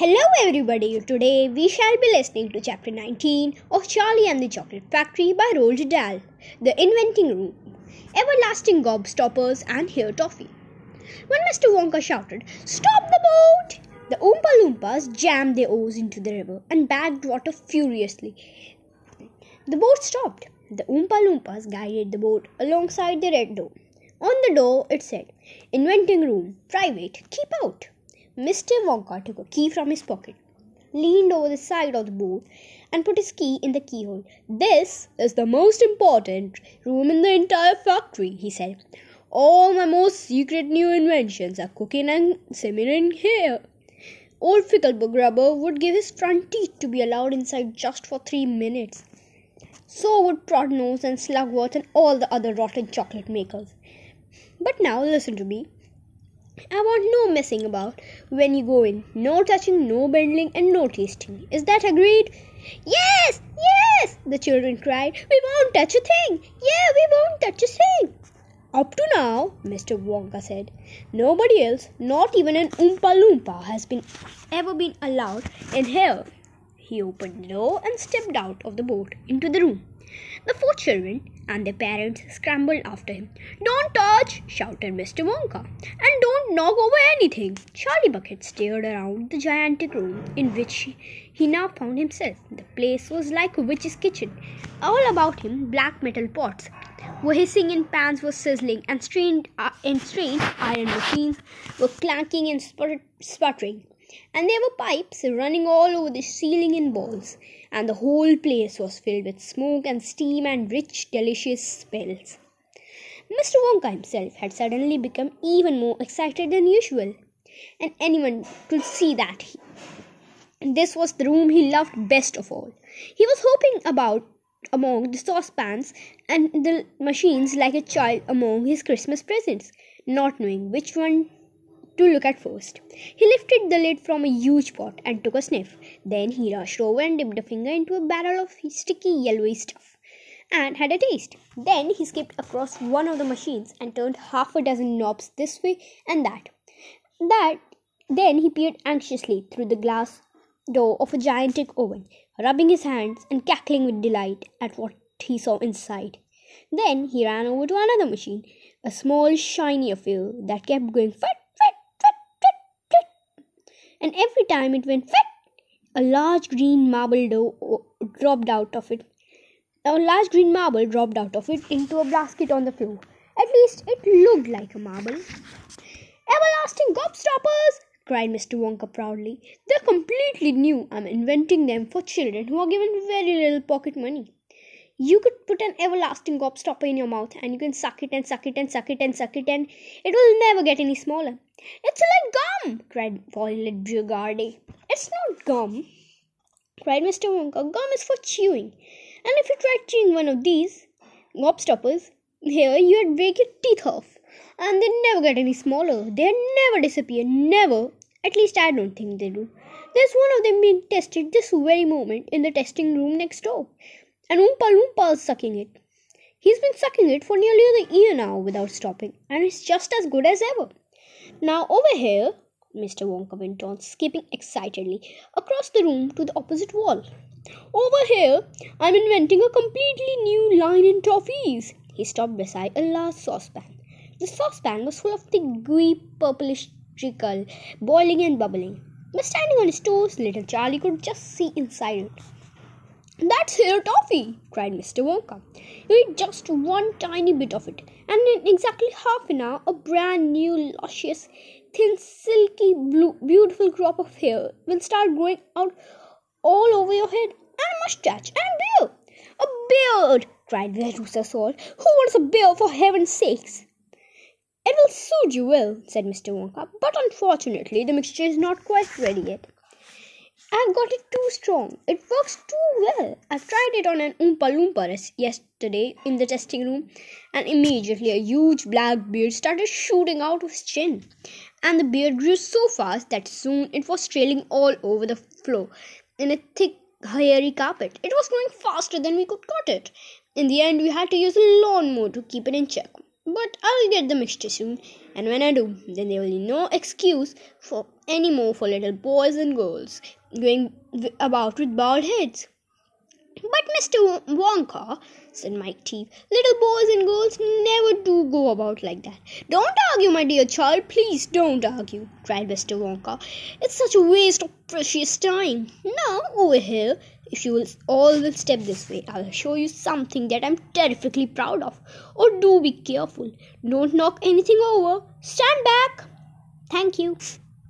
Hello, everybody. Today we shall be listening to chapter 19 of Charlie and the Chocolate Factory by Roald Dahl, The Inventing Room, Everlasting Gobstoppers, and Hair Toffee. When Mr. Wonka shouted, Stop the boat! The Oompa Loompas jammed their oars into the river and bagged water furiously. The boat stopped. The Oompa Loompas guided the boat alongside the red door. On the door it said, Inventing Room, Private, Keep Out. Mr. Wonka took a key from his pocket, leaned over the side of the boat, and put his key in the keyhole. This is the most important room in the entire factory, he said. All my most secret new inventions are cooking and simmering here. Old Fickelgruber would give his front teeth to be allowed inside just for three minutes. So would Prodnose and Slugworth and all the other rotten chocolate makers. But now listen to me. I want no messing about when you go in. No touching, no bending, and no tasting. Is that agreed? Yes, yes, the children cried. We won't touch a thing. Yeah, we won't touch a thing. Up to now, Mr. Wonka said, nobody else, not even an Oompa Loompa, has been ever been allowed in here. He opened the door and stepped out of the boat into the room. The four children and their parents scrambled after him. Don't touch! shouted Mr. Wonka. And don't knock over anything. Charlie Bucket stared around the gigantic room in which he now found himself. The place was like a witch's kitchen. All about him, black metal pots were hissing and pans were sizzling and strained uh, and strange iron machines were clanking and sputtering and there were pipes running all over the ceiling in balls, and the whole place was filled with smoke and steam and rich, delicious smells. Mr. Wonka himself had suddenly become even more excited than usual, and anyone could see that he, this was the room he loved best of all. He was hopping about among the saucepans and the machines like a child among his Christmas presents, not knowing which one to look at first. He lifted the lid from a huge pot and took a sniff. Then he rushed over and dipped a finger into a barrel of sticky yellowy stuff and had a taste. Then he skipped across one of the machines and turned half a dozen knobs this way and that. That then he peered anxiously through the glass door of a gigantic oven, rubbing his hands and cackling with delight at what he saw inside. Then he ran over to another machine, a small shiny affair that kept going and every time it went fit, a large green marble dough dropped out of it. A large green marble dropped out of it into a basket on the floor. At least it looked like a marble. Everlasting gobstoppers! cried Mr. Wonka proudly. They're completely new. I'm inventing them for children who are given very little pocket money. You could put an everlasting gobstopper in your mouth and you can suck it and suck it and suck it and suck it and it will never get any smaller. It's like gum! cried Violet Beauregarde. It's not gum, cried Mr. Wonka. Gum is for chewing. And if you tried chewing one of these gobstoppers, here you'd break your teeth off. And they'd never get any smaller. They'd never disappear. Never. At least I don't think they do. There's one of them being tested this very moment in the testing room next door. And Oompa Loompa is sucking it. He's been sucking it for nearly a year now without stopping, and it's just as good as ever. Now, over here, Mr. Wonka went on, skipping excitedly across the room to the opposite wall. Over here, I'm inventing a completely new line in toffees. He stopped beside a large saucepan. The saucepan was full of thick, gooey, purplish treacle, boiling and bubbling. But standing on his toes, little Charlie could just see inside it. That's hair toffee, cried Mr. Wonka. Eat just one tiny bit of it, and in exactly half an hour, a brand new, luscious, thin, silky, blue, beautiful crop of hair will start growing out all over your head, and a mustache, and a beard. A beard, cried Veruca Salt. Who wants a beard, for heaven's sakes? It will suit you well, said Mr. Wonka, but unfortunately the mixture is not quite ready yet. I've got it too strong. It works too well. I've tried it on an Oompa Loompa yesterday in the testing room, and immediately a huge black beard started shooting out of his chin. And the beard grew so fast that soon it was trailing all over the floor in a thick, hairy carpet. It was growing faster than we could cut it. In the end, we had to use a lawnmower to keep it in check. But I'll get the mixture soon. And when I do, then there will be no excuse for any more for little boys and girls going about with bald heads. But Mr. Wonka, said Mike Teavee, little boys and girls about like that. Don't argue, my dear child, please don't argue, cried Mr. Wonka. It's such a waste of precious time. Now, over here, if you will all will step this way, I'll show you something that I'm terrifically proud of. Oh, do be careful. Don't knock anything over. Stand back. Thank you.